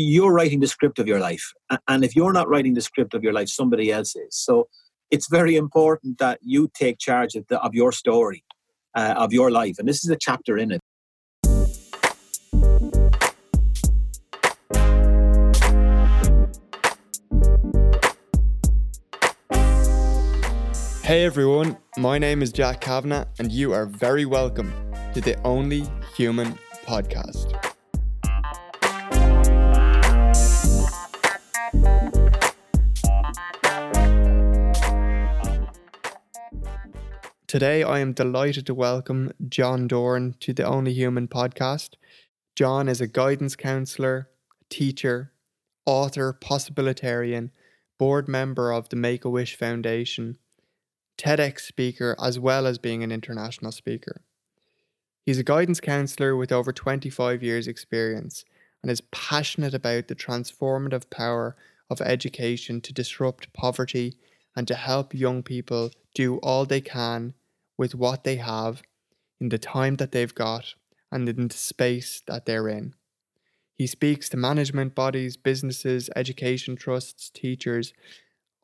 you're writing the script of your life. And if you're not writing the script of your life, somebody else is. So it's very important that you take charge of, the, of your story, uh, of your life. And this is a chapter in it. Hey everyone, my name is Jack Kavanagh, and you are very welcome to the Only Human podcast. Today, I am delighted to welcome John Doran to the Only Human podcast. John is a guidance counselor, teacher, author, possibilitarian, board member of the Make a Wish Foundation TEDx speaker, as well as being an international speaker. He's a guidance counselor with over 25 years' experience and is passionate about the transformative power of education to disrupt poverty and to help young people do all they can with what they have in the time that they've got and in the space that they're in. He speaks to management bodies, businesses, education trusts, teachers,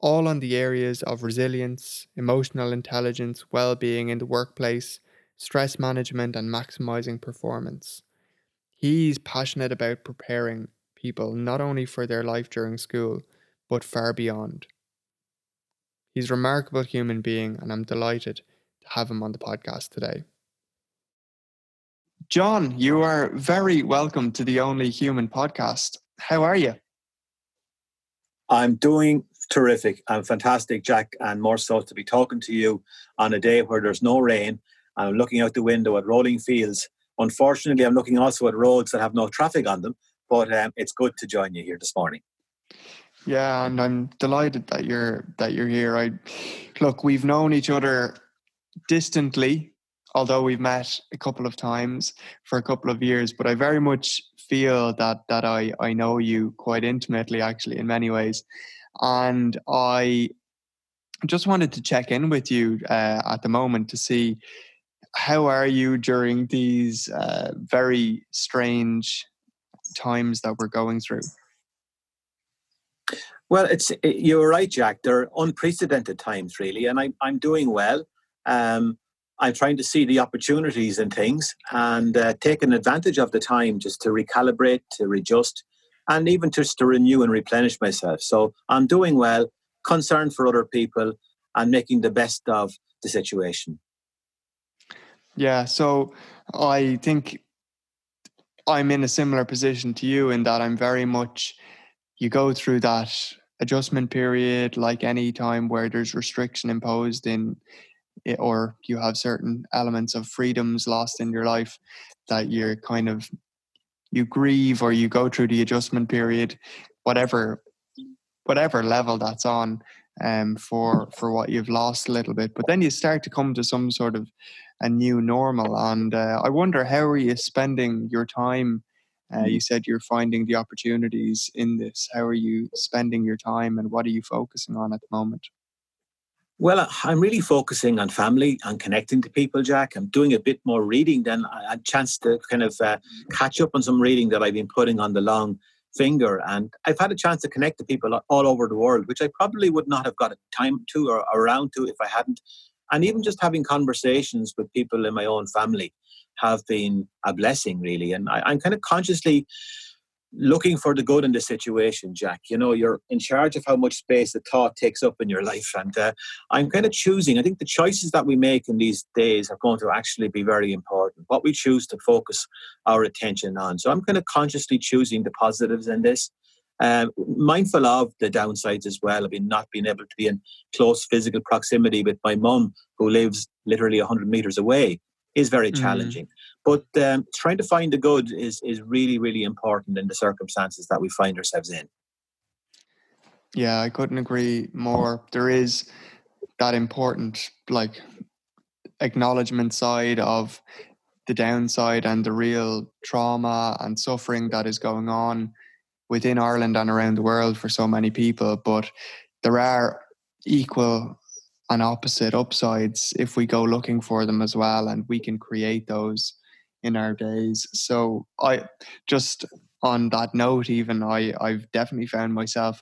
all on the areas of resilience, emotional intelligence, well being in the workplace, stress management, and maximizing performance. He's passionate about preparing people not only for their life during school, but far beyond. He's a remarkable human being, and I'm delighted have him on the podcast today. John, you are very welcome to the Only Human podcast. How are you? I'm doing terrific I'm fantastic, Jack, and more so to be talking to you on a day where there's no rain. I'm looking out the window at rolling fields. Unfortunately, I'm looking also at roads that have no traffic on them, but um, it's good to join you here this morning. Yeah, and I'm delighted that you're that you're here. I look, we've known each other distantly, although we've met a couple of times for a couple of years, but I very much feel that that I I know you quite intimately actually in many ways and I just wanted to check in with you uh, at the moment to see how are you during these uh, very strange times that we're going through. Well, it's you're right, Jack. They're unprecedented times, really, and I'm I'm doing well. Um, I'm trying to see the opportunities and things and uh, taking advantage of the time just to recalibrate, to readjust, and even just to renew and replenish myself. So I'm doing well, concerned for other people, and making the best of the situation. Yeah, so I think I'm in a similar position to you in that I'm very much, you go through that adjustment period like any time where there's restriction imposed in it, or you have certain elements of freedoms lost in your life that you're kind of you grieve or you go through the adjustment period, whatever whatever level that's on um, for for what you've lost a little bit. But then you start to come to some sort of a new normal, and uh, I wonder how are you spending your time? Uh, you said you're finding the opportunities in this. How are you spending your time, and what are you focusing on at the moment? Well, I'm really focusing on family and connecting to people, Jack. I'm doing a bit more reading than a chance to kind of uh, catch up on some reading that I've been putting on the long finger. And I've had a chance to connect to people all over the world, which I probably would not have got time to or around to if I hadn't. And even just having conversations with people in my own family have been a blessing, really. And I, I'm kind of consciously looking for the good in the situation, Jack. You know, you're in charge of how much space the thought takes up in your life. And uh, I'm kind of choosing, I think the choices that we make in these days are going to actually be very important, what we choose to focus our attention on. So I'm kind of consciously choosing the positives in this. Um, mindful of the downsides as well. I mean, not being able to be in close physical proximity with my mum, who lives literally 100 meters away, is very mm. But um, trying to find the good is is really really important in the circumstances that we find ourselves in. Yeah, I couldn't agree more. There is that important like acknowledgement side of the downside and the real trauma and suffering that is going on within Ireland and around the world for so many people. But there are equal and opposite upsides if we go looking for them as well, and we can create those in our days. So I just on that note, even I, I've definitely found myself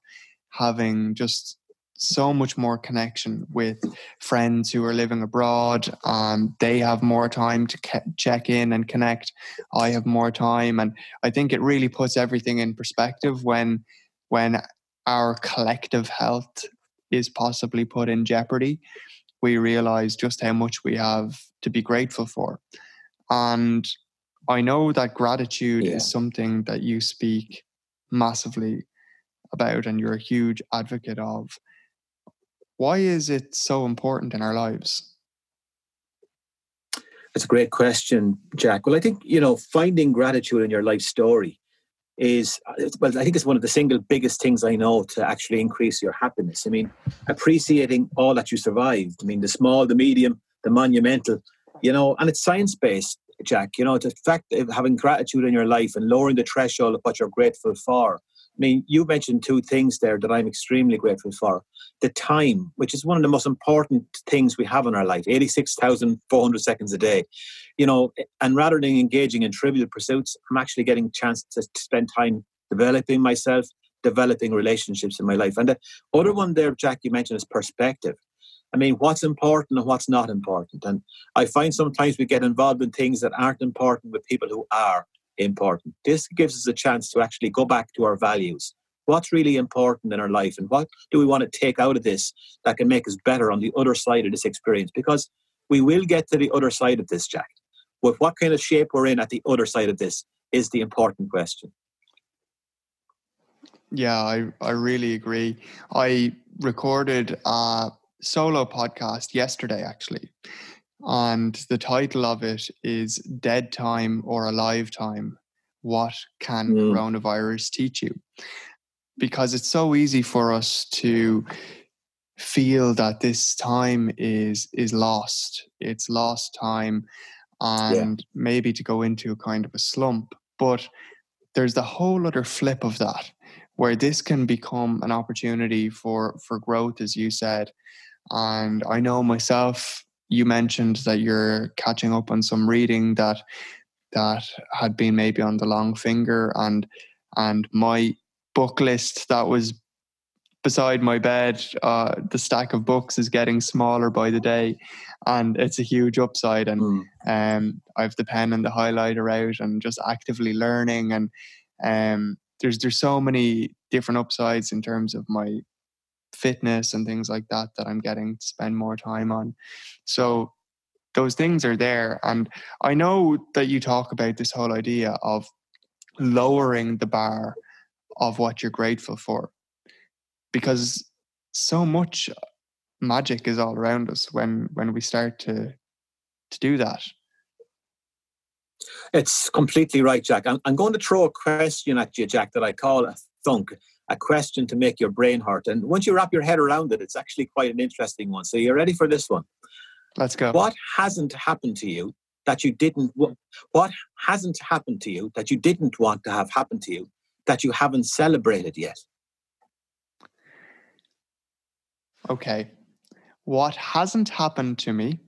having just so much more connection with friends who are living abroad and they have more time to ke- check in and connect i have more time and i think it really puts everything in perspective when when our collective health is possibly put in jeopardy we realize just how much we have to be grateful for and i know that gratitude yeah. is something that you speak massively about and you're a huge advocate of why is it so important in our lives? That's a great question, Jack. Well, I think, you know, finding gratitude in your life story is, well, I think it's one of the single biggest things I know to actually increase your happiness. I mean, appreciating all that you survived. I mean, the small, the medium, the monumental, you know, and it's science based, Jack. You know, the fact of having gratitude in your life and lowering the threshold of what you're grateful for I mean, you mentioned two things there that I'm extremely grateful for. The time, which is one of the most important things we have in our life, 86,400 seconds a day. You know, and rather than engaging in trivial pursuits, I'm actually getting a chance to, to spend time developing myself, developing relationships in my life. And the other one there, Jack, you mentioned is perspective. I mean, what's important and what's not important. And I find sometimes we get involved in things that aren't important with people who are important. This gives us a chance to actually go back to our values. What's really important in our life and what do we want to take out of this that can make us better on the other side of this experience? Because we will get to the other side of this, Jack. But what kind of shape we're in at the other side of this is the important question. Yeah, I, I really agree. I recorded solo podcast yesterday, actually. And the title of it is Dead Time or Alive Time What Can mm. Coronavirus Teach You? Because it's so easy for us to feel that this time is is lost it's lost time and yeah. maybe to go into a kind of a slump but there's the whole other flip of that where this can become an opportunity for for growth as you said and i know myself you mentioned that you're catching up on some reading that that had been maybe on the long finger and and my book list that was beside my bed uh, the stack of books is getting smaller by the day and it's a huge upside and mm. um, i have the pen and the highlighter out and just actively learning and um, there's there's so many different upsides in terms of my fitness and things like that that I'm getting to spend more time on. So those things are there. And I know that you talk about this whole idea of lowering the bar of what you're grateful for because so much magic is all around us when when we start to to do that it's completely right jack i'm, I'm going to throw a question at you jack that i call a thunk a question to make your brain hurt. And once you wrap your head around it, it's actually quite an interesting one. So you're ready for this one? Let's go. What hasn't happened to you that you didn't? What hasn't happened to you that you didn't want to have happen to you that you haven't celebrated yet? Okay. What hasn't happened to me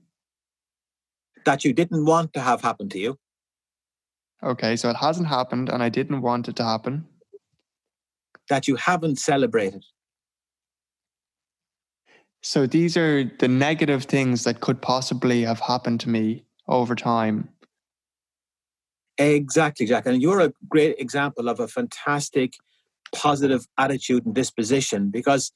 that you didn't want to have happen to you? Okay, so it hasn't happened and I didn't want it to happen that you haven't celebrated? So these are the negative things that could possibly have happened to me over time. Exactly, Jack. And you're a great example of a fantastic positive attitude and disposition because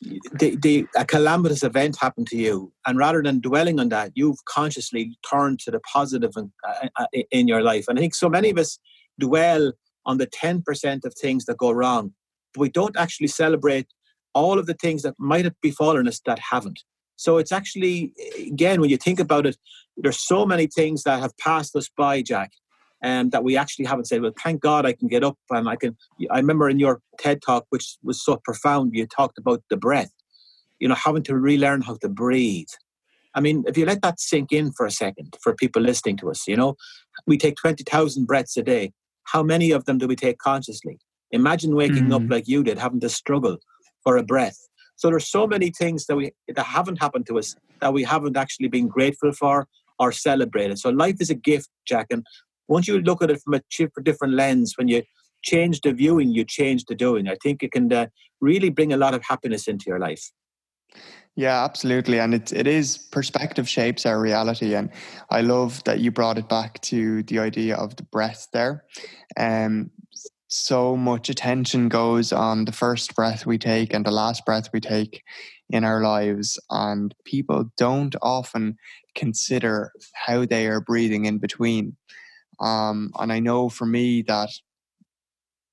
the, the a calamitous event happened to you and rather than dwelling on that you've consciously turned to the positive in, uh, uh in your life and i think so many of us dwell on the 10% of things that go wrong we don't actually celebrate all of the things that might have befallen us that haven't. So it's actually, again, when you think about it, there's so many things that have passed us by, Jack, and that we actually haven't said, well, thank God I can get up and I can. I remember in your TED talk, which was so profound, you talked about the breath, you know, having to relearn how to breathe. I mean, if you let that sink in for a second for people listening to us, you know, we take 20,000 breaths a day. How many of them do we take consciously? Imagine waking mm. up like you did, having to struggle for a breath. So there's so many things that we that haven't happened to us that we haven't actually been grateful for or celebrated. So life is a gift, Jack. And once you look at it from a different lens, when you change the viewing, you change the doing. I think it can uh, really bring a lot of happiness into your life. Yeah, absolutely. And it, it is perspective shapes our reality. And I love that you brought it back to the idea of the breath there. Um, so much attention goes on the first breath we take and the last breath we take in our lives. And people don't often consider how they are breathing in between. Um, and I know for me that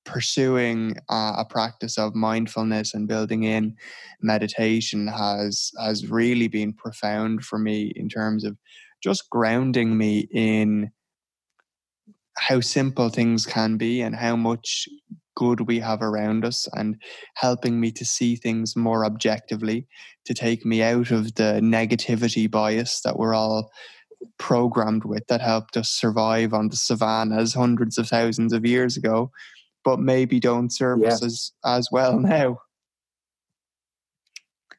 pursuing uh, a practice of mindfulness and building in meditation has has really been profound for me in terms of just grounding me in how simple things can be and how much good we have around us and helping me to see things more objectively to take me out of the negativity bias that we're all programmed with that helped us survive on the savannas hundreds of thousands of years ago but maybe don't serve yeah. us as, as well now.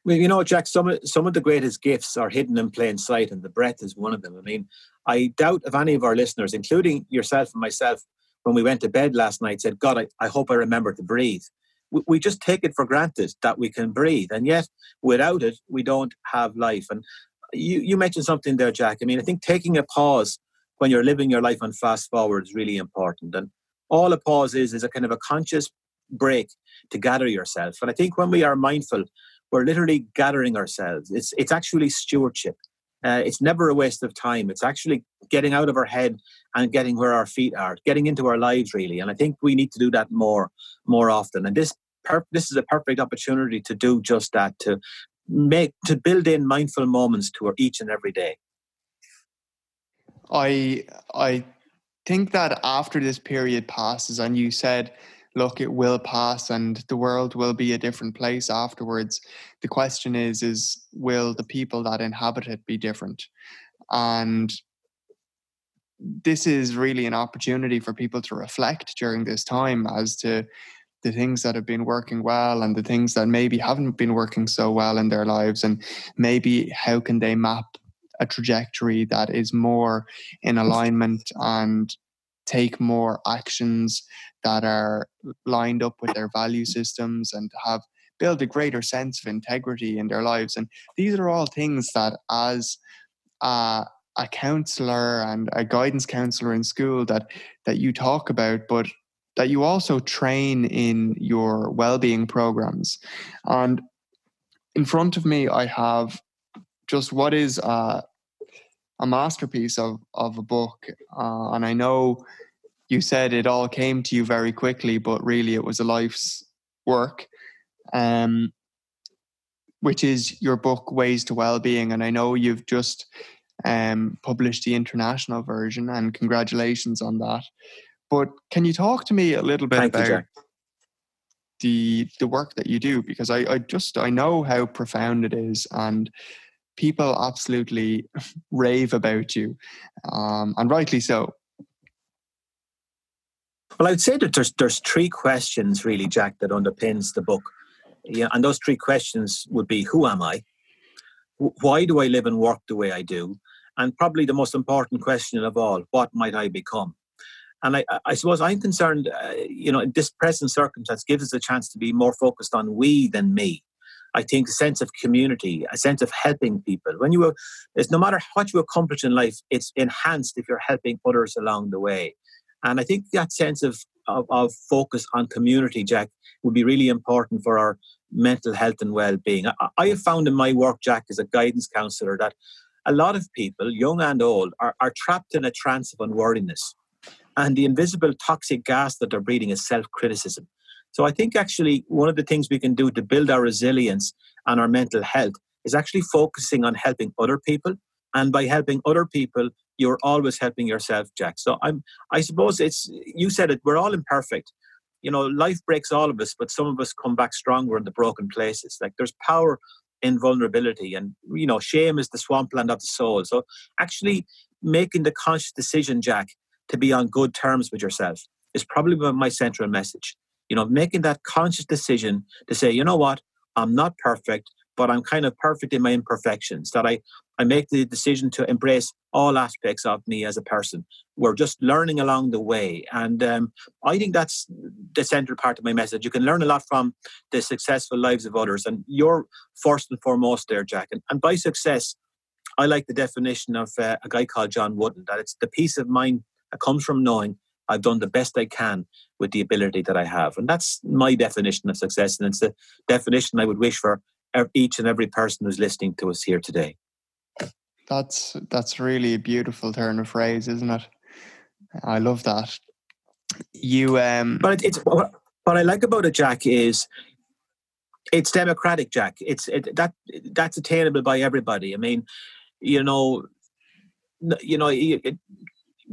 Well, you know, Jack, some of, some of the greatest gifts are hidden in plain sight, and the breath is one of them. I mean, I doubt if any of our listeners, including yourself and myself, when we went to bed last night, said, God, I, I hope I remember to breathe. We, we just take it for granted that we can breathe. And yet, without it, we don't have life. And you, you mentioned something there, Jack. I mean, I think taking a pause when you're living your life on fast forward is really important. And all a pause is is a kind of a conscious break to gather yourself. And I think when we are mindful, we're literally gathering ourselves. It's it's actually stewardship. Uh, it's never a waste of time. It's actually getting out of our head and getting where our feet are, getting into our lives really. And I think we need to do that more more often. And this this is a perfect opportunity to do just that to make to build in mindful moments to our each and every day. I I think that after this period passes, and you said, look, it will pass and the world will be a different place afterwards. The question is, is will the people that inhabit it be different? And this is really an opportunity for people to reflect during this time as to the things that have been working well and the things that maybe haven't been working so well in their lives and maybe how can they map a trajectory that is more in alignment and take more actions that are lined up with their value systems and have build a greater sense of integrity in their lives. And these are all things that as a, a counselor and a guidance counselor in school that that you talk about but that you also train in your well-being programs. And in front of me i have just what is a masterpiece of of a book, uh, and I know you said it all came to you very quickly, but really it was a life's work. Um, which is your book Ways to Wellbeing, and I know you've just um, published the international version, and congratulations on that. But can you talk to me a little bit Thank about you, the the work that you do? Because I, I just I know how profound it is, and people absolutely rave about you, um, and rightly so. Well, I'd say that there's there's three questions really, Jack, that underpins the book. Yeah, and those three questions would be: Who am I? Why do I live and work the way I do? And probably the most important question of all: What might I become? And I, I suppose I'm concerned, uh, you know, this present circumstance gives us a chance to be more focused on we than me. I think a sense of community, a sense of helping people. When you, it's no matter what you accomplish in life, it's enhanced if you're helping others along the way. And I think that sense of, of, of focus on community, Jack, would be really important for our mental health and well-being. I, I have found in my work, Jack, as a guidance counselor, that a lot of people, young and old, are, are trapped in a trance of unworthiness. And the invisible toxic gas that they're breathing is self-criticism. So I think actually one of the things we can do to build our resilience and our mental health is actually focusing on helping other people. And by helping other people, you're always helping yourself, Jack. So I'm I suppose it's you said it, we're all imperfect. You know, life breaks all of us, but some of us come back stronger in the broken places. Like there's power in vulnerability and you know, shame is the swampland of the soul. So actually making the conscious decision, Jack, to be on good terms with yourself is probably my central message you know, making that conscious decision to say, you know what, I'm not perfect, but I'm kind of perfect in my imperfections. That I I make the decision to embrace all aspects of me as a person. We're just learning along the way, and um, I think that's the central part of my message. You can learn a lot from the successful lives of others, and you're first and foremost there, Jack. And, and by success, I like the definition of uh, a guy called John Wooden that it's the peace of mind that comes from knowing I've done the best I can with the ability that I have. And that's my definition of success. And it's the definition I would wish for each and every person who's listening to us here today. That's that's really a beautiful turn of phrase, isn't it? I love that. You um But it's what, I like about it, Jack, is it's democratic, Jack. It's it, that that's attainable by everybody. I mean, you know, you know, it,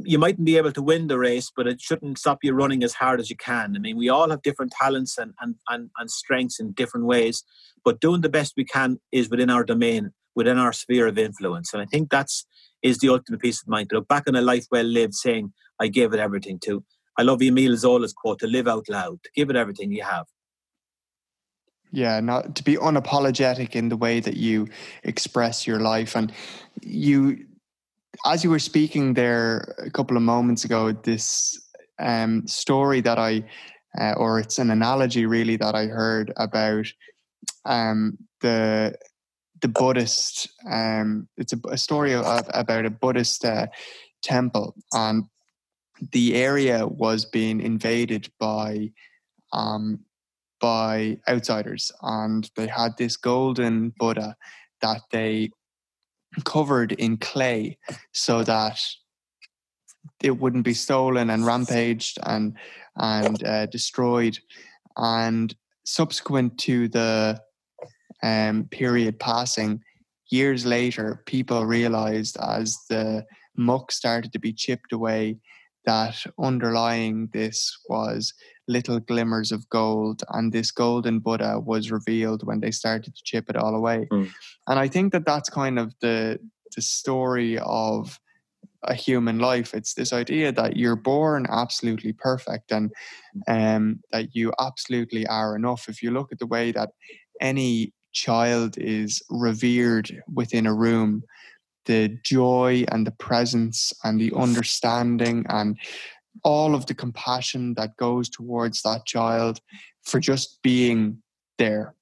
you mightn't be able to win the race, but it shouldn't stop you running as hard as you can. I mean, we all have different talents and, and, and, and strengths in different ways, but doing the best we can is within our domain, within our sphere of influence. And I think that's is the ultimate peace of mind to look back on a life well lived, saying, I gave it everything to. I love Emile Zola's quote, to live out loud, to give it everything you have. Yeah, not to be unapologetic in the way that you express your life. And you as you were speaking there a couple of moments ago, this um, story that I, uh, or it's an analogy really that I heard about um, the the Buddhist. Um, it's a, a story of, about a Buddhist uh, temple, and the area was being invaded by um, by outsiders, and they had this golden Buddha that they covered in clay so that it wouldn't be stolen and rampaged and and uh, destroyed. And subsequent to the um, period passing, years later, people realized as the muck started to be chipped away that underlying this was little glimmers of gold and this golden buddha was revealed when they started to chip it all away. Mm. and i think that that's kind of the the story of a human life. It's this idea that you're born absolutely perfect and um, that you absolutely are enough. If you look at the way that any child is revered within a room the joy and the presence and the understanding and all of the compassion that goes towards that child for just being there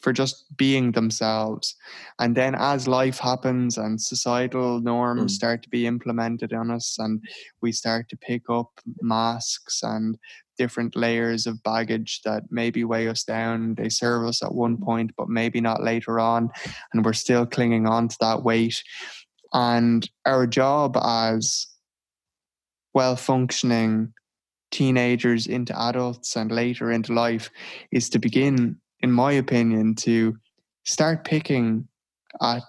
for just being themselves and then as life happens and societal norms mm. start to be implemented on us and we start to pick up masks and different layers of baggage that maybe weigh us down they serve us at one point but maybe not later on and we're still clinging on to that weight and our job as well functioning teenagers into adults and later into life is to begin, in my opinion, to start picking at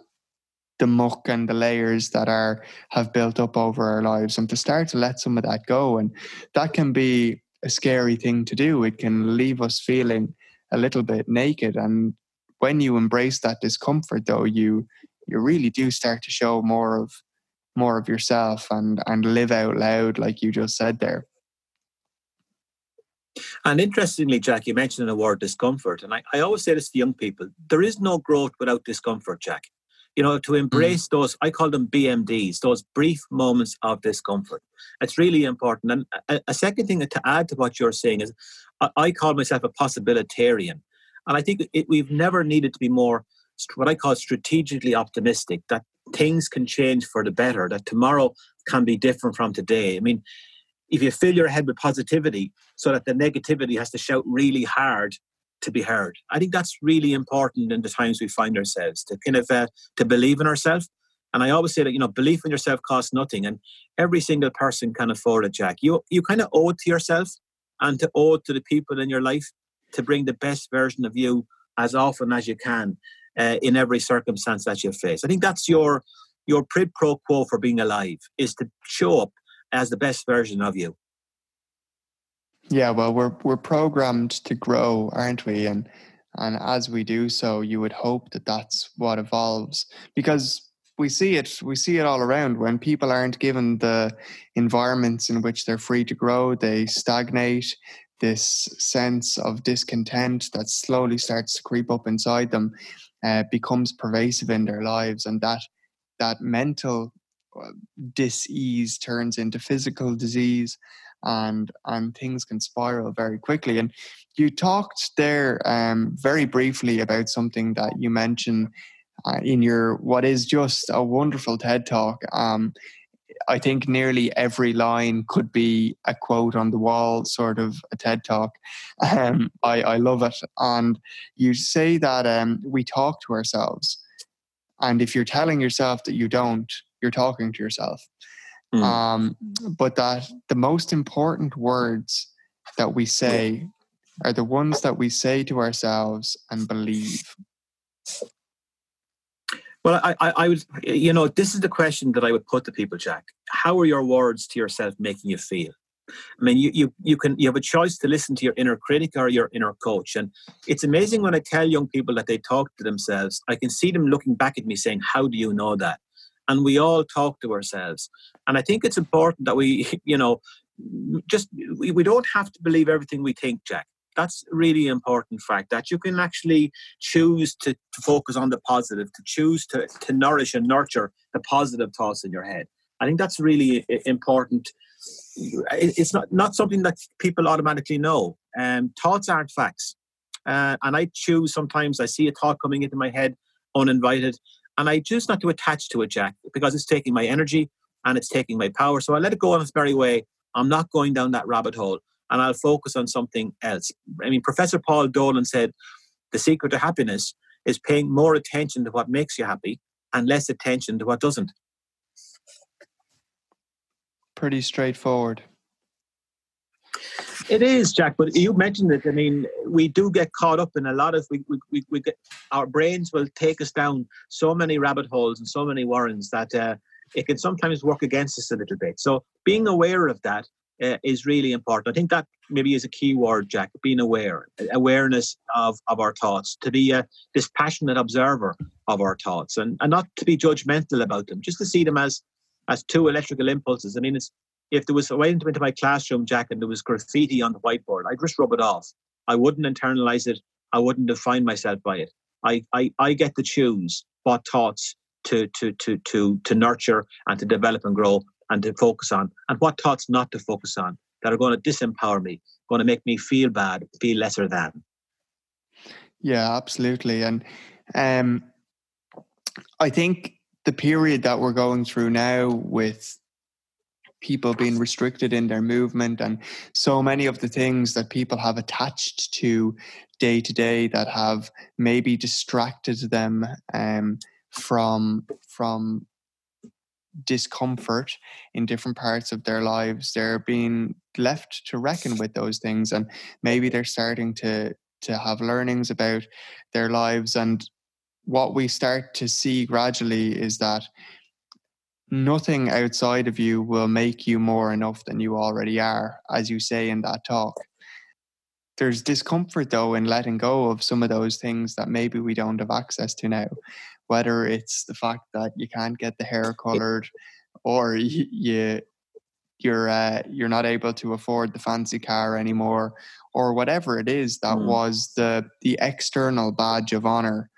the muck and the layers that are have built up over our lives and to start to let some of that go. And that can be a scary thing to do. It can leave us feeling a little bit naked. And when you embrace that discomfort though you you really do start to show more of more of yourself and and live out loud like you just said there. And interestingly jack you mentioned the word discomfort and I, I always say this to young people there is no growth without discomfort jack. You know to embrace mm. those i call them bmds those brief moments of discomfort. It's really important. And a, a second thing to add to what you're saying is I, I call myself a possibilitarian. And i think it, we've never needed to be more what I call strategically optimistic that things can change for the better, that tomorrow can be different from today. I mean, if you fill your head with positivity so that the negativity has to shout really hard to be heard, I think that's really important in the times we find ourselves to kind of uh, to believe in ourselves. And I always say that you know belief in yourself costs nothing, and every single person can afford it. Jack, you you kind of owe it to yourself and to owe it to the people in your life to bring the best version of you as often as you can uh, in every circumstance that you face. I think that's your your quid pro quo for being alive is to show up as the best version of you. Yeah, well, we're we're programmed to grow, aren't we? And and as we do so, you would hope that that's what evolves because we see it we see it all around when people aren't given the environments in which they're free to grow they stagnate this sense of discontent that slowly starts to creep up inside them uh, becomes pervasive in their lives and that that mental uh, disease turns into physical disease and and things can spiral very quickly. And you talked there um, very briefly about something that you mentioned uh, in your what is just a wonderful ted talk um, I think nearly every line could be a quote on the wall, sort of a TED talk. Um, I, I love it. And you say that um, we talk to ourselves. And if you're telling yourself that you don't, you're talking to yourself. Mm. Um, but that the most important words that we say are the ones that we say to ourselves and believe. Well, I, I, I would, you know, this is the question that I would put to people, Jack. How are your words to yourself making you feel? I mean, you, you, you can you have a choice to listen to your inner critic or your inner coach. And it's amazing when I tell young people that they talk to themselves, I can see them looking back at me saying, How do you know that? And we all talk to ourselves. And I think it's important that we, you know, just we, we don't have to believe everything we think, Jack that's really important fact that you can actually choose to, to focus on the positive to choose to, to nourish and nurture the positive thoughts in your head. I think that's really important. It's not, not something that people automatically know. Um, thoughts aren't facts. Uh, and i choose sometimes i see a thought coming into my head uninvited and i choose not to attach to it jack because it's taking my energy and it's taking my power. So i let it go on its merry way. I'm not going down that rabbit hole and I'll focus on something else. I mean, Professor Paul Dolan said the secret to happiness is paying more attention to what makes you happy and less attention to what doesn't. Pretty straightforward. It is, Jack. But you mentioned it. I mean, we do get caught up in a lot of we, we, we get our brains will take us down so many rabbit holes and so many warrens that uh, it can sometimes work against us a little bit. So being aware of that uh, is really important. I think that maybe is a key word, Jack, being aware, awareness of, of our thoughts, to be a dispassionate observer of our thoughts and, and not to be judgmental about them, just to see them as as two electrical impulses. I mean, if there was I went into my classroom, Jack, and there was graffiti on the whiteboard, I'd just rub it off. I wouldn't internalize it. I wouldn't define myself by it. I, I, I get to choose what thoughts to, to, to, to, to nurture and to develop and grow and to focus on, and what thoughts not to focus on that are going to disempower me, going to make me feel bad, feel lesser than. Yeah, absolutely. And um, I think the period that we're going through now with people being restricted in their movement and so many of the things that people have attached to day to day that have maybe distracted them um, from from discomfort in different parts of their lives. They're being left to reckon with those things and maybe they're starting to to have learnings about their lives and what we start to see gradually is that nothing outside of you will make you more enough than you already are as you say in that talk. There's discomfort though in letting go of some of those things that maybe we don't have access to now whether it's the fact that you can't get the hair colored or you, you you're uh, you're not able to afford the fancy car anymore or whatever it is that mm. was the the external badge of honor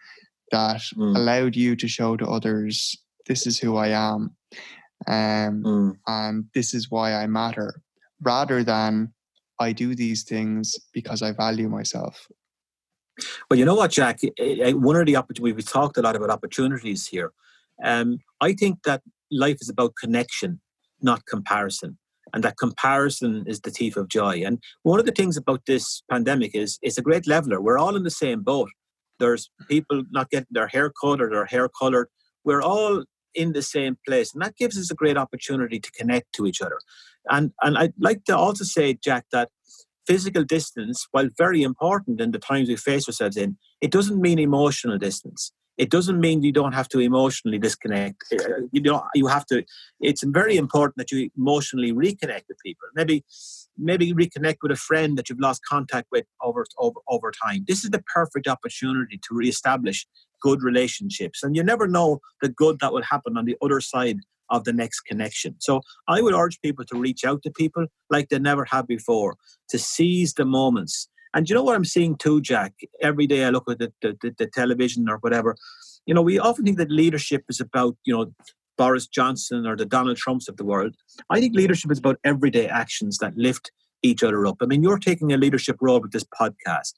that mm. allowed you to show to others this is who I am um, mm. and this is why I matter rather than I do these things because I value myself well, you know what, Jack? One of the opportunities we've talked a lot about opportunities here. Um, I think that life is about connection, not comparison, and that comparison is the thief of joy. And one of the things about this pandemic is it's a great leveler. We're all in the same boat. There's people not getting their hair cut or their hair colored. We're all in the same place, and that gives us a great opportunity to connect to each other. And and I'd like to also say, Jack, that physical distance, while very important in the times we face ourselves in, it doesn't mean emotional distance. It doesn't mean you don't have to emotionally disconnect. Uh, you know, you have to. It's very important that you emotionally reconnect with people. Maybe, maybe reconnect with a friend that you've lost contact with over over over time. This is the perfect opportunity to reestablish good relationships, and you never know the good that will happen on the other side of the next connection. So I would urge people to reach out to people like they never have before, to seize the moments. And you know what I'm seeing too, Jack? Every day I look at the, the, the television or whatever. You know, we often think that leadership is about, you know, Boris Johnson or the Donald Trumps of the world. I think leadership is about everyday actions that lift each other up. I mean, you're taking a leadership role with this podcast.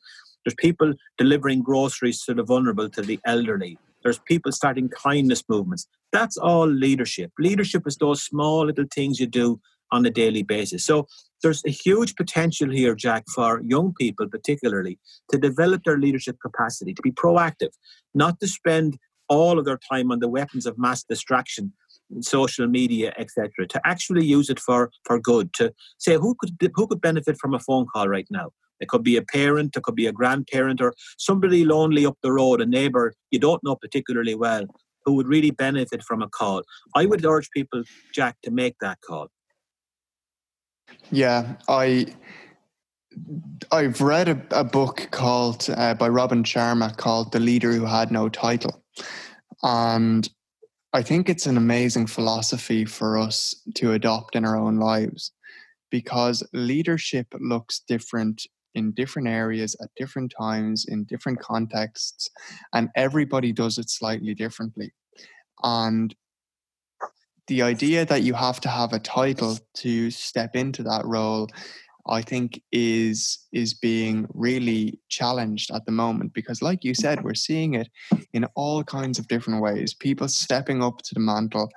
There's people delivering groceries to the vulnerable, to the elderly. There's people starting kindness movements. That's all leadership. Leadership is those small little things you do on a daily basis. So there's a huge potential here, Jack, for young people particularly to develop their leadership capacity, to be proactive, not to spend all of their time on the weapons of mass distraction social media etc to actually use it for for good to say who could who could benefit from a phone call right now it could be a parent it could be a grandparent or somebody lonely up the road a neighbor you don't know particularly well who would really benefit from a call. I would urge people jack to make that call. Yeah i I've read a, a book called uh, by Robin Sharma called "The Leader Who Had No Title," and I think it's an amazing philosophy for us to adopt in our own lives because leadership looks different in different areas at different times in different contexts and everybody does it slightly differently and the idea that you have to have a title to step into that role I think is is being really challenged at the moment because like you said we're seeing it in all kinds of different ways people stepping up to the mantle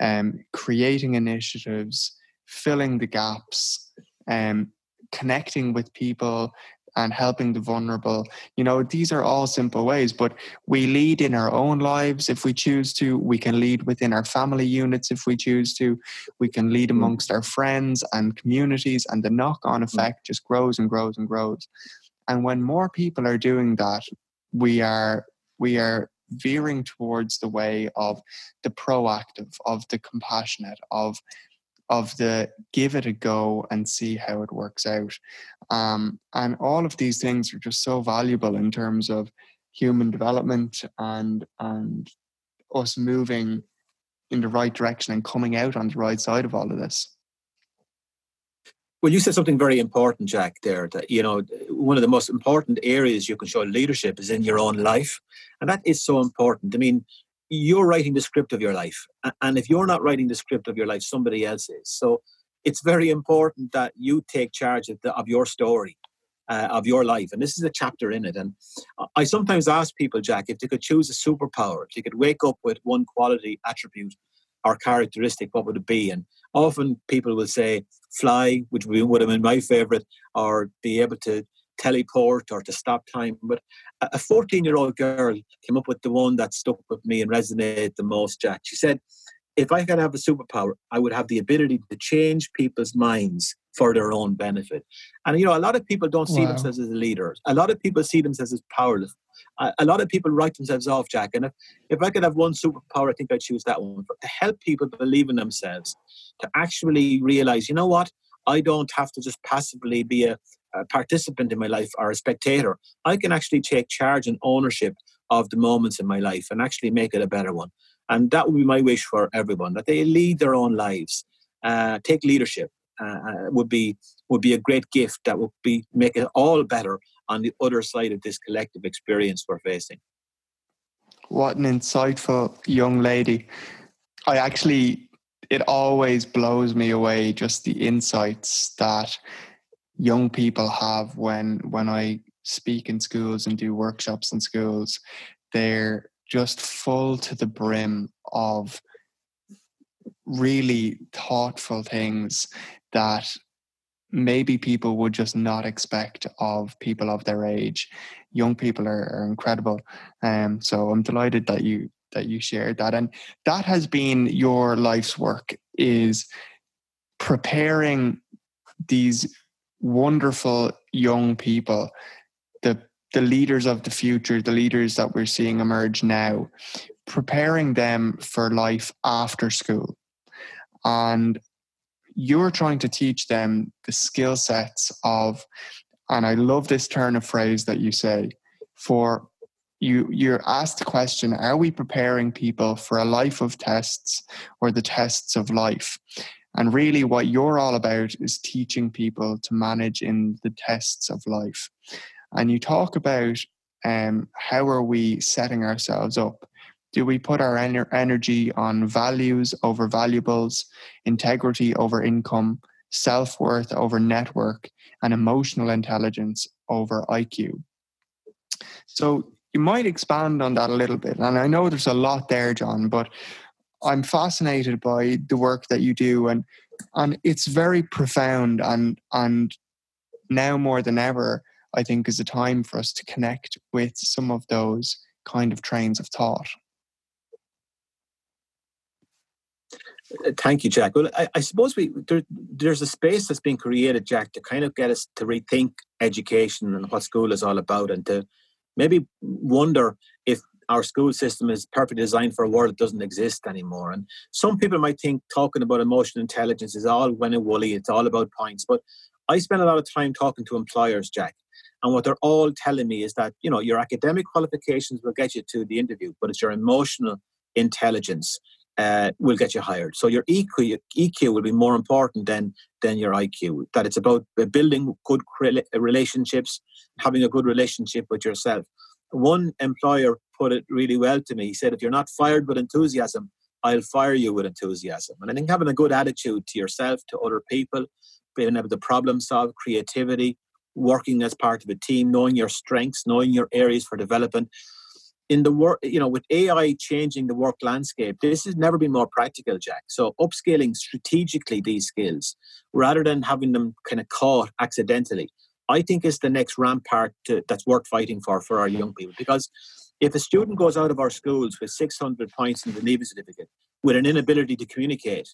um, creating initiatives filling the gaps um, connecting with people and helping the vulnerable. You know, these are all simple ways, but we lead in our own lives if we choose to. We can lead within our family units if we choose to. We can lead mm. amongst our friends and communities, and the knock on mm. effect just grows and grows and grows. And when more people are doing that, we are we are veering towards the way of the proactive, of the compassionate, of of the give it a go and see how it works out. Um, and all of these things are just so valuable in terms of human development and and us moving in the right direction and coming out on the right side of all of this. Well, you said something very important, Jack, there that, you know, one of the most important areas you can show leadership is in your own life. And that is so important. I mean, you're writing the script of your life. And if you're not writing the script of your life, somebody else is. So it's very important that you take charge of, the, of your story, uh, of your life. And this is a chapter in it. And I sometimes ask people, Jack, if they could choose a superpower, if you could wake up with one quality, attribute, or characteristic, what would it be? And often people will say fly, which would have been my favorite, or be able to teleport or to stop time. But a 14 year old girl came up with the one that stuck with me and resonated the most, Jack. She said, if I could have a superpower, I would have the ability to change people's minds for their own benefit. And you know, a lot of people don't see wow. themselves as leaders. A lot of people see themselves as powerless. A, a, lot of people write themselves off, Jack. And if, if I could have one superpower, I think I'd choose that one to help people believe in themselves, to actually realize, you know what, I don't have to just passively be a, a participant in my life or a spectator. I can actually take charge and ownership of the moments in my life and actually make it a better one. And that would be my wish for everyone that they lead their own lives, uh, take leadership. Uh, uh, would be would be a great gift that would be make it all better on the other side of this collective experience we're facing. What an insightful young lady! I actually, it always blows me away just the insights that young people have when when I speak in schools and do workshops in schools. They're just full to the brim of really thoughtful things that maybe people would just not expect of people of their age. Young people are, are incredible. Um, so I'm delighted that you that you shared that. And that has been your life's work is preparing these wonderful young people, the the leaders of the future, the leaders that we're seeing emerge now, preparing them for life after school. And you're trying to teach them the skill sets of, and I love this turn of phrase that you say, for you you're asked the question are we preparing people for a life of tests or the tests of life and really what you're all about is teaching people to manage in the tests of life and you talk about um, how are we setting ourselves up do we put our ener- energy on values over valuables integrity over income self-worth over network and emotional intelligence over iq so you might expand on that a little bit. And I know there's a lot there, John, but I'm fascinated by the work that you do and and it's very profound and and now more than ever I think is a time for us to connect with some of those kind of trains of thought. Uh, thank you, Jack. Well, I, I suppose we there, there's a space that's been created, Jack, to kind of get us to rethink education and what school is all about, and to maybe wonder our school system is perfectly designed for a world that doesn't exist anymore. And some people might think talking about emotional intelligence is all when and woolly, it's all about points. But I spend a lot of time talking to employers, Jack. And what they're all telling me is that, you know, your academic qualifications will get you to the interview, but it's your emotional intelligence uh, will get you hired. So your EQ, EQ will be more important than than your IQ. That it's about building good relationships, having a good relationship with yourself. One employer put it really well to me. He said, "If you're not fired with enthusiasm, I'll fire you with enthusiasm." And I think having a good attitude to yourself, to other people, being able to problem solve, creativity, working as part of a team, knowing your strengths, knowing your areas for development in the work, you know, with AI changing the work landscape, this has never been more practical, Jack. So upskilling strategically these skills rather than having them kind of caught accidentally, I think is the next rampart to, that's worth fighting for for our young people. Because if a student goes out of our schools with 600 points in the Leaving certificate with an inability to communicate,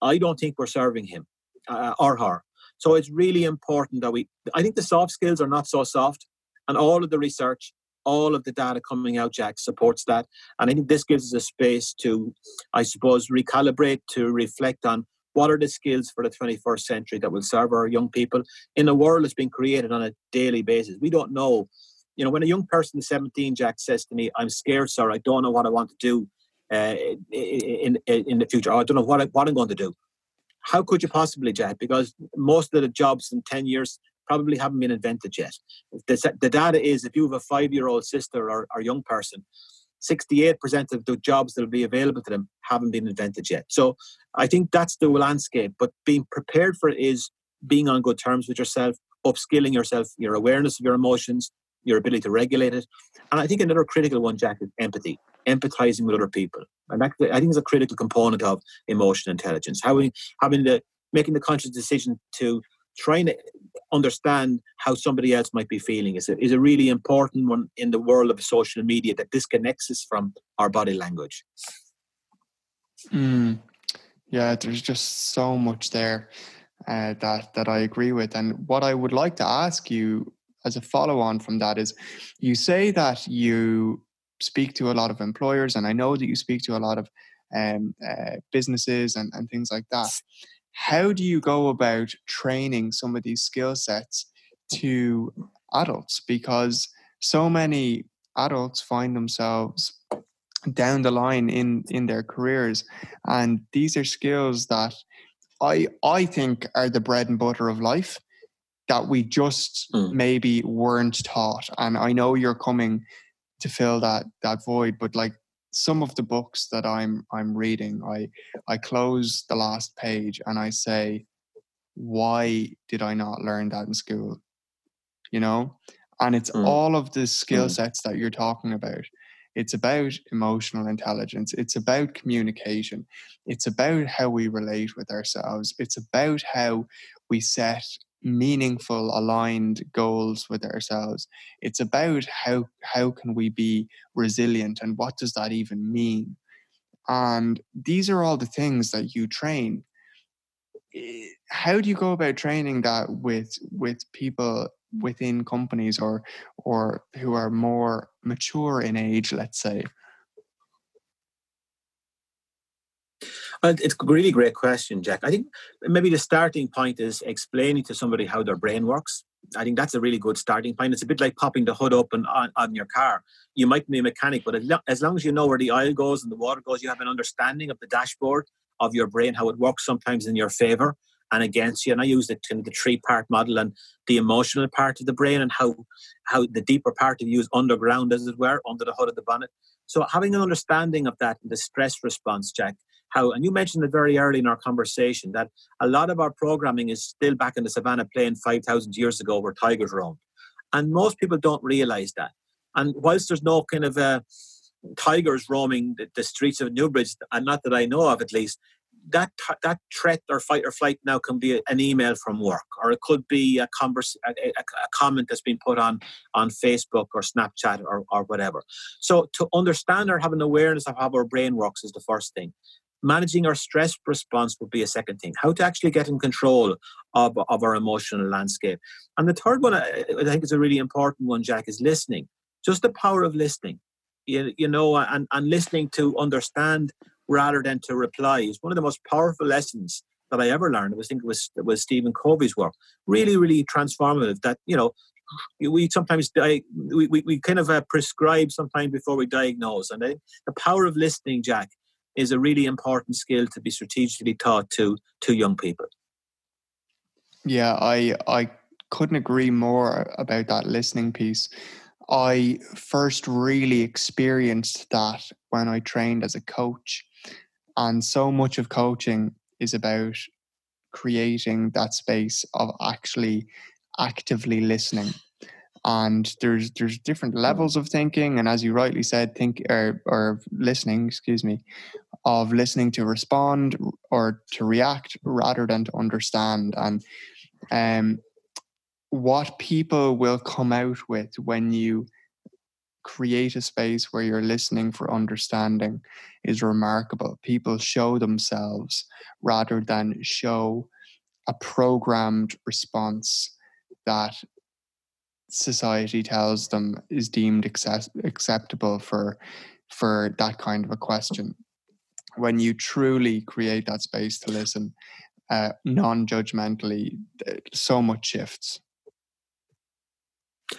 I don't think we're serving him uh, or her. So it's really important that we, I think the soft skills are not so soft. And all of the research all of the data coming out, Jack, supports that. And I think this gives us a space to, I suppose, recalibrate, to reflect on what are the skills for the 21st century that will serve our young people in a world that's being created on a daily basis. We don't know. You know, when a young person, 17, Jack, says to me, I'm scared, sir, I don't know what I want to do uh, in, in, in the future. I don't know what, I, what I'm going to do. How could you possibly, Jack? Because most of the jobs in 10 years probably haven't been invented yet. The, the data is if you have a five year old sister or, or young person, 68% of the jobs that will be available to them haven't been invented yet. So I think that's the landscape. But being prepared for it is being on good terms with yourself, upskilling yourself, your awareness of your emotions, your ability to regulate it. And I think another critical one, Jack, is empathy, empathizing with other people. And that, I think is a critical component of emotional intelligence. Having having the making the conscious decision to trying to understand how somebody else might be feeling is a, is a really important one in the world of social media that disconnects us from our body language. Mm, yeah, there's just so much there uh, that that I agree with. And what I would like to ask you as a follow on from that is, you say that you speak to a lot of employers, and I know that you speak to a lot of um, uh, businesses and, and things like that how do you go about training some of these skill sets to adults because so many adults find themselves down the line in in their careers and these are skills that i i think are the bread and butter of life that we just mm. maybe weren't taught and i know you're coming to fill that that void but like some of the books that I'm I'm reading, I I close the last page and I say, why did I not learn that in school? You know, and it's mm. all of the skill mm. sets that you're talking about. It's about emotional intelligence. It's about communication. It's about how we relate with ourselves. It's about how we set meaningful aligned goals with ourselves. It's about how how can we be resilient and what does that even mean? And these are all the things that you train. Eh, how do you go about training that with with people within companies or or who are more mature in age let's say Uh, it's a really great question, Jack. I think maybe the starting point is explaining to somebody how their brain works. I think that's a really good starting point. It's a bit like popping the hood open on, on your car. You might be a mechanic, but as long as you know where the oil goes and the water goes, you have an understanding of the dashboard of your brain, how it works sometimes in your favor and against you. And I use the, the three part model and the emotional part of the brain and how, how the deeper part of you is underground, as it were, under the hood of the bonnet. So having an understanding of that, the stress response, Jack, how, and you mentioned it very early in our conversation, that a lot of our programming is still back in the savannah plain 5,000 years ago where tigers roamed. And most people don't realize that. And whilst there's no kind of uh, tigers roaming the, the, streets of Newbridge, and not that I know of at least, that that threat or fight or flight now can be an email from work, or it could be a, converse, a, a, a comment that's been put on on Facebook or Snapchat or, or whatever. So to understand or have an awareness of how our brain works is the first thing. Managing our stress response would be a second thing. How to actually get in control of, of our emotional landscape. And the third one, I, I think is a really important one, Jack, is listening. Just the power of listening. You, you know, and, and listening to understand rather than to reply is one of the most powerful lessons that I ever learned. I think it was it was Stephen Covey's work. Really, really transformative. That you know, we sometimes di- we, we, we kind of uh, prescribe sometimes before we diagnose, and the power of listening, Jack, is a really important skill to be strategically taught to to young people. Yeah, I I couldn't agree more about that listening piece. I first really experienced that when I trained as a coach. And so much of coaching is about creating that space of actually actively listening. And there's there's different levels of thinking, and as you rightly said, think or or listening, excuse me, of listening to respond or to react rather than to understand. And um, what people will come out with when you create a space where you're listening for understanding is remarkable. People show themselves rather than show a programmed response that society tells them is deemed accept- acceptable for for that kind of a question when you truly create that space to listen uh, non-judgmentally so much shifts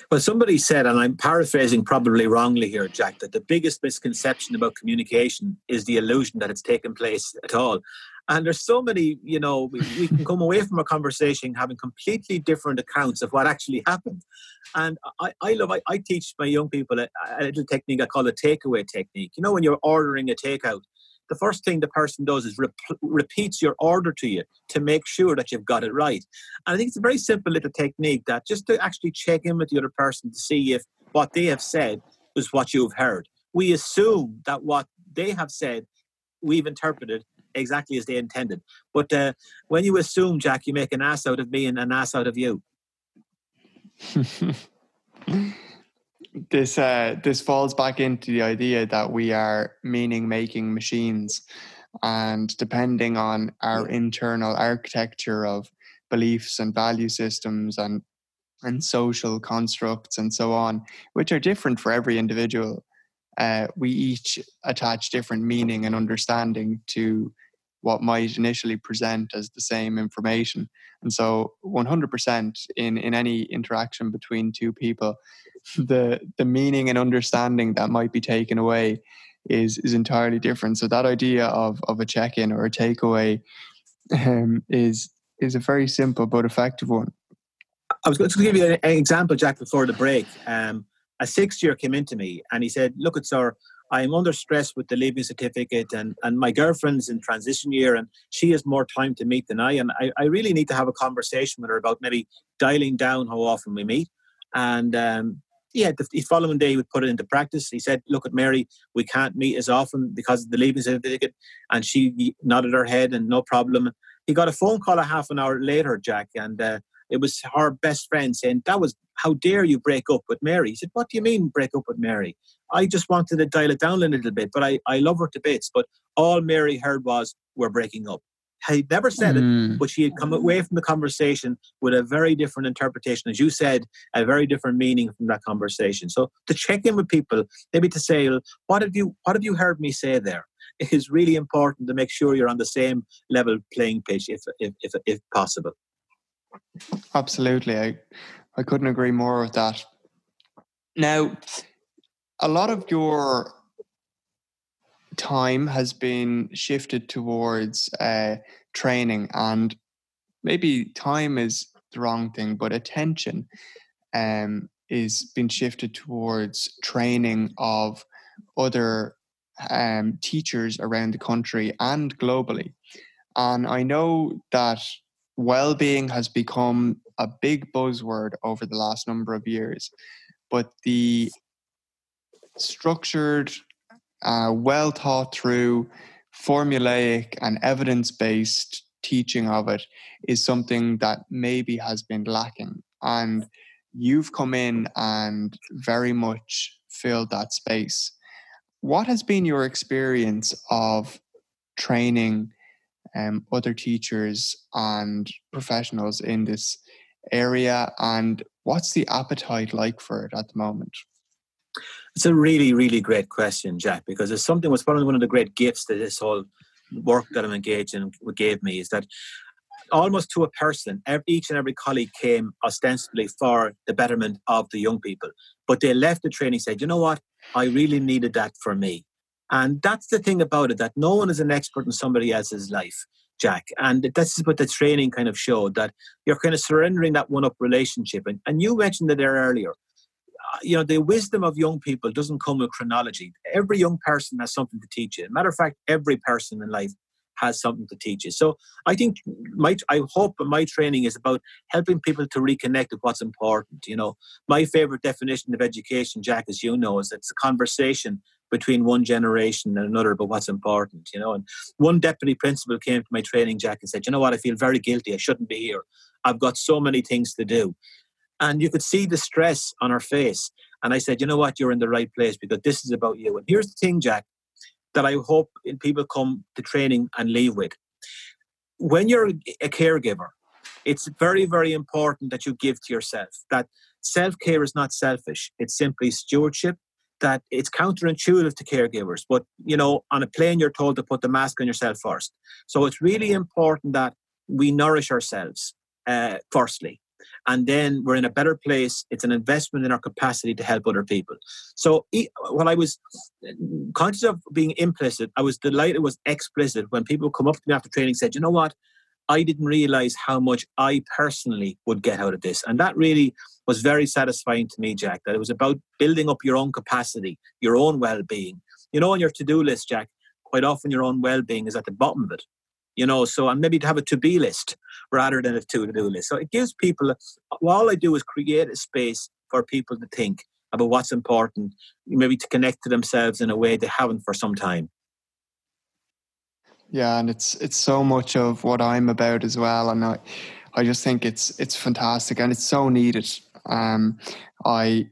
well, somebody said, and I'm paraphrasing probably wrongly here, Jack, that the biggest misconception about communication is the illusion that it's taken place at all. And there's so many, you know, we, we can come away from a conversation having completely different accounts of what actually happened. And I, I love, I, I teach my young people a, a little technique I call a takeaway technique. You know, when you're ordering a takeout, the first thing the person does is rep- repeats your order to you to make sure that you've got it right. And I think it's a very simple little technique that just to actually check in with the other person to see if what they have said is what you've heard. We assume that what they have said, we've interpreted exactly as they intended. But uh, when you assume, Jack, you make an ass out of me and an ass out of you. this uh, this falls back into the idea that we are meaning making machines, and depending on our internal architecture of beliefs and value systems and and social constructs and so on, which are different for every individual, uh, we each attach different meaning and understanding to what might initially present as the same information. And so 100% in, in any interaction between two people, the the meaning and understanding that might be taken away is is entirely different. So that idea of of a check-in or a takeaway um, is is a very simple but effective one. I was going to give you an example, Jack, before the break. Um, a sixth year came into me and he said, Look, at sir, I'm under stress with the leaving certificate and, and my girlfriend's in transition year and she has more time to meet than I. And I, I really need to have a conversation with her about maybe dialing down how often we meet. And um, yeah, the, following day he would put it into practice. He said, "Look at Mary, we can't meet as often because of the leaving certificate," and she nodded her head and no problem. He got a phone call a half an hour later, Jack, and uh, it was her best friend saying, "That was how dare you break up with Mary?" He said, "What do you mean break up with Mary? I just wanted to dial it down a little bit, but I I love her to bits, but all Mary heard was we're breaking up." He never said mm. it, but she had come away from the conversation with a very different interpretation. As you said, a very different meaning from that conversation. So to check in with people, maybe to say, what have you what have you heard me say there? It is really important to make sure you're on the same level playing pitch if if if, if possible. Absolutely. I I couldn't agree more with that. Now, a lot of your time has been shifted towards uh, training, and maybe time is the wrong thing, but attention um, is being shifted towards training of other um, teachers around the country and globally. And I know that well-being has become a big buzzword over the last number of years, but the structured, uh, well thought through, formulaic, and evidence based teaching of it is something that maybe has been lacking. And you've come in and very much filled that space. What has been your experience of training um, other teachers and professionals in this area, and what's the appetite like for it at the moment? It's a really, really great question, Jack, because it's something was probably one of the great gifts that this whole work that I'm engaged in gave me is that almost to a person, each and every colleague came ostensibly for the betterment of the young people, but they left the training said, you know what, I really needed that for me. And that's the thing about it that no one is an expert in somebody else's life, Jack. And this is what the training kind of showed that you're kind of surrendering that one up relationship. And, and you mentioned it there earlier. You know, the wisdom of young people doesn't come with chronology. Every young person has something to teach you. Matter of fact, every person in life has something to teach you. So I think my I hope my training is about helping people to reconnect with what's important. You know, my favorite definition of education, Jack, as you know, is it's a conversation between one generation and another about what's important. You know, and one deputy principal came to my training, Jack, and said, "You know what? I feel very guilty. I shouldn't be here. I've got so many things to do." And you could see the stress on her face. And I said, you know what, you're in the right place because this is about you. And here's the thing, Jack that I hope people come to training and leave with. When you're a caregiver, it's very, very important that you give to yourself. That self care is not selfish, it's simply stewardship. That it's counterintuitive to caregivers, but you know, on a plane, you're told to put the mask on yourself first. So it's really important that we nourish ourselves uh, firstly and then we're in a better place. It's an investment in our capacity to help other people. So while I was conscious of being implicit, I was delighted it was explicit when people come up to me after training said, you know what? I didn't realize how much I personally would get out of this. And that really was very satisfying to me, Jack, that it was about building up your own capacity, your own well being. You know, on your to do list, Jack, quite often your own well being is at the bottom of it you know so and maybe to have a to be list rather than a to do list. So it gives people all i do is create a space for people to think about what's important maybe to connect to themselves in a way they haven't for some time. Yeah and it's it's so much of what i'm about as well and i i just think it's it's fantastic and it's so needed. Um i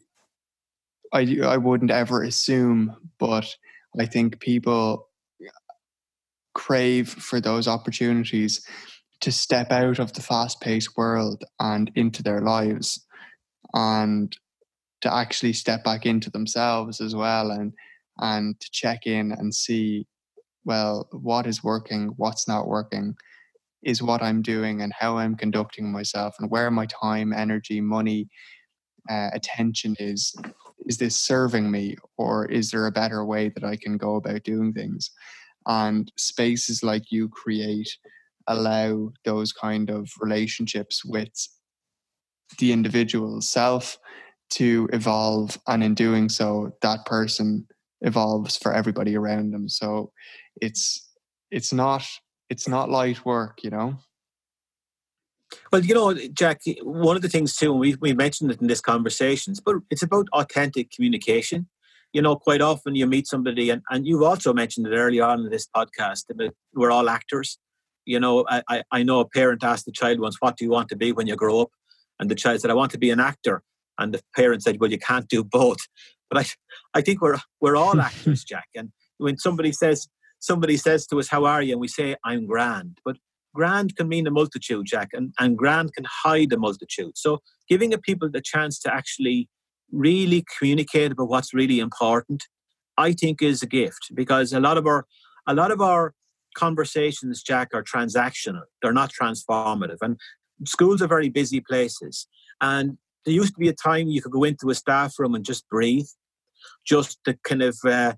i i wouldn't ever assume but i think people crave for those opportunities to step out of the fast paced world and into their lives and to actually step back into themselves as well and and to check in and see well what is working what's not working is what i'm doing and how i'm conducting myself and where my time energy money uh, attention is is this serving me or is there a better way that i can go about doing things and spaces like you create allow those kind of relationships with the individual self to evolve and in doing so that person evolves for everybody around them. So it's it's not it's not light work you know? Well, you know, Jack, one of the things too, and we we mentioned it in this conversations, but it's about authentic communication you know, quite often you meet somebody, and, and you've also mentioned it early on in this podcast about we're all actors. You know, I, I know a parent asked the child once, What do you want to be when you grow up? And the child said, I want to be an actor. And the parent said, Well, you can't do both. But I, I think we're, we're all actors, Jack. And when somebody says, somebody says to us, How are you? And we say, I'm grand. But grand can mean a multitude, Jack, and, and grand can hide a multitude. So giving a people the chance to actually really communicate about what's really important, I think is a gift because a lot of our a lot of our conversations, Jack, are transactional. They're not transformative. And schools are very busy places. And there used to be a time you could go into a staff room and just breathe, just to kind of uh,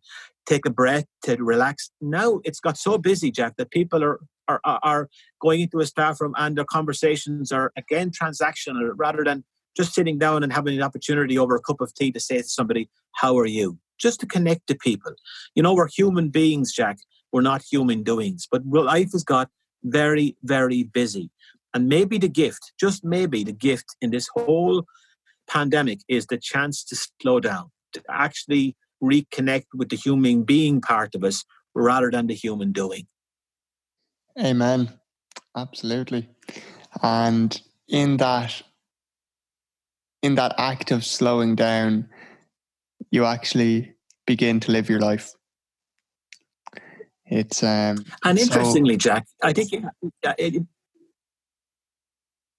take a breath to relax. Now it's got so busy, Jack, that people are are, are going into a staff room and their conversations are again transactional rather than just sitting down and having an opportunity over a cup of tea to say to somebody, How are you? Just to connect to people. You know, we're human beings, Jack. We're not human doings. But life has got very, very busy. And maybe the gift, just maybe the gift in this whole pandemic is the chance to slow down, to actually reconnect with the human being part of us rather than the human doing. Amen. Absolutely. And in that in that act of slowing down, you actually begin to live your life. It's um and interestingly, so, Jack, I think it, it,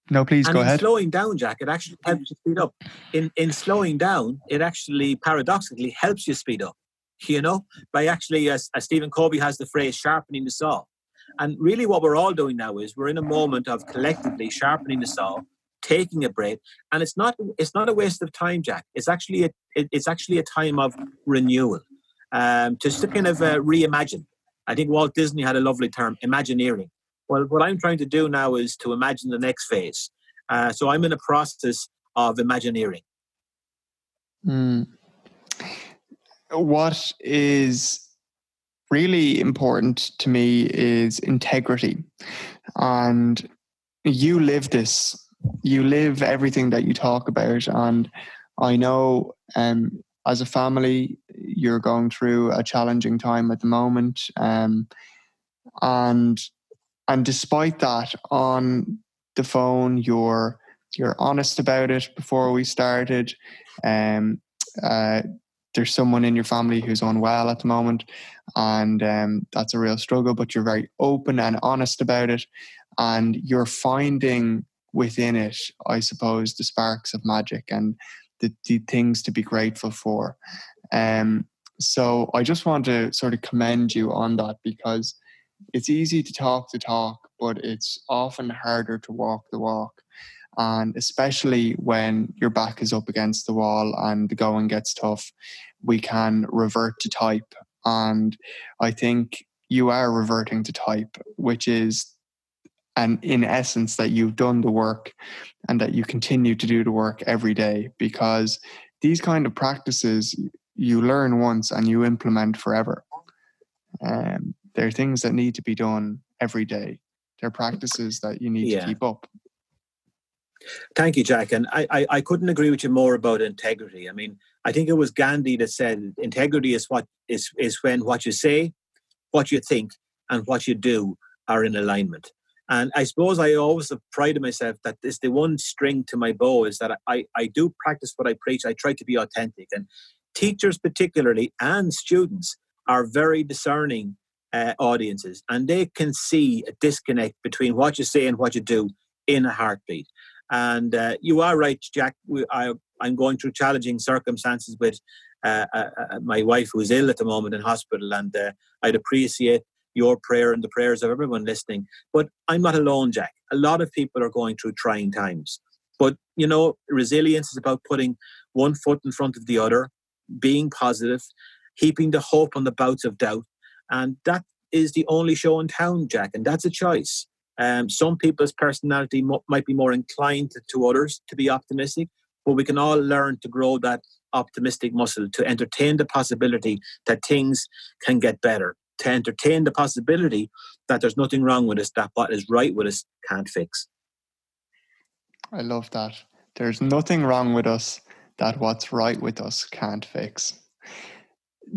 no, please go ahead. Slowing down, Jack, it actually helps you speed up. In in slowing down, it actually paradoxically helps you speed up. You know, by actually, as, as Stephen Covey has the phrase, sharpening the saw. And really, what we're all doing now is we're in a moment of collectively sharpening the saw, taking a break, and it's not it's not a waste of time, Jack. It's actually a it's actually a time of renewal, um, just to kind of uh, reimagine. I think Walt Disney had a lovely term, imagineering. Well, what I'm trying to do now is to imagine the next phase. Uh, so I'm in a process of imagineering. Mm. What is really important to me is integrity. And you live this, you live everything that you talk about. And I know um, as a family, you're going through a challenging time at the moment. Um, and and despite that, on the phone, you're you're honest about it before we started. Um, uh, there's someone in your family who's unwell at the moment, and um, that's a real struggle. But you're very open and honest about it, and you're finding within it, I suppose, the sparks of magic and the, the things to be grateful for. Um, so I just want to sort of commend you on that because it's easy to talk the talk, but it's often harder to walk the walk. And especially when your back is up against the wall and the going gets tough, we can revert to type. And I think you are reverting to type, which is, and in essence, that you've done the work and that you continue to do the work every day because these kind of practices you learn once and you implement forever. Um, they're things that need to be done every day. They're practices that you need yeah. to keep up. Thank you, Jack. And I, I, I, couldn't agree with you more about integrity. I mean, I think it was Gandhi that said integrity is what is is when what you say, what you think, and what you do are in alignment. And I suppose I always have prided myself that this the one string to my bow is that I, I do practice what I preach. I try to be authentic. And teachers particularly and students are very discerning uh, audiences and they can see a disconnect between what you say and what you do in a heartbeat. And uh, you are right, Jack. We, I, am going through challenging circumstances with uh, uh, uh, my wife who's ill at the moment in hospital, and uh, I'd appreciate your prayer and the prayers of everyone listening. But I'm not alone, Jack. A lot of people are going through trying times. But, you know, resilience is about putting one foot in front of the other, being positive, heaping the hope on the bouts of doubt. And that is the only show in town, Jack, and that's a choice. Um, some people's personality might be more inclined to, to others to be optimistic, but we can all learn to grow that optimistic muscle to entertain the possibility that things can get better, to entertain the possibility that there's nothing wrong with us, that what is right with us can't fix. I love that. There's nothing wrong with us that what's right with us can't fix.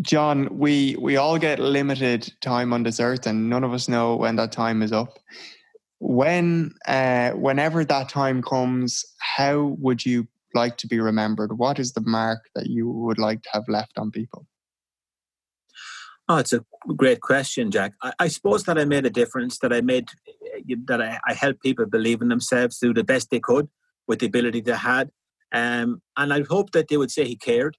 John, we we all get limited time on this earth, and none of us know when that time is up when uh, whenever that time comes how would you like to be remembered what is the mark that you would like to have left on people oh it's a great question jack. I, I suppose that i made a difference that i made that I, I helped people believe in themselves do the best they could with the ability they had. Um, and i hope that they would say he cared.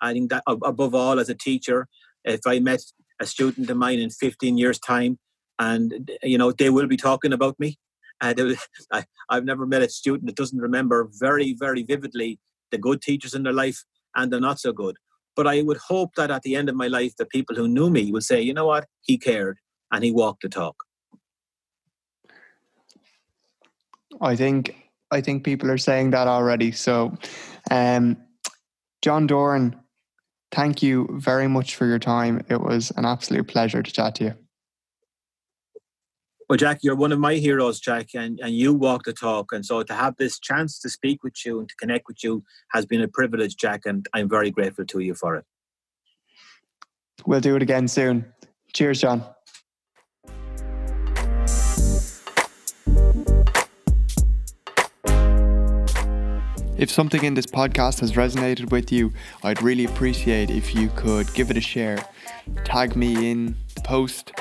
I think that above all as a teacher if i met a student of mine in 15 years time and you know they will be talking about me. Was, I, I've never met a student that doesn't remember very, very vividly the good teachers in their life and the not so good. But I would hope that at the end of my life, the people who knew me will say, you know what, he cared and he walked the talk. I think I think people are saying that already. So, um, John Doran, thank you very much for your time. It was an absolute pleasure to chat to you. Well, Jack, you're one of my heroes, Jack, and, and you walk the talk. And so to have this chance to speak with you and to connect with you has been a privilege, Jack, and I'm very grateful to you for it. We'll do it again soon. Cheers, John. If something in this podcast has resonated with you, I'd really appreciate if you could give it a share. Tag me in post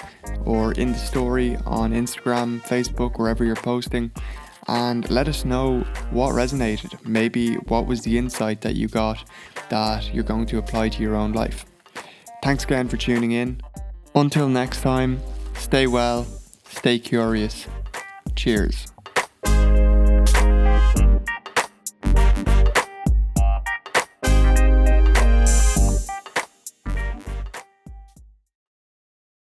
or in the story on Instagram, Facebook, wherever you're posting, and let us know what resonated. Maybe what was the insight that you got that you're going to apply to your own life. Thanks again for tuning in. Until next time, stay well, stay curious. Cheers.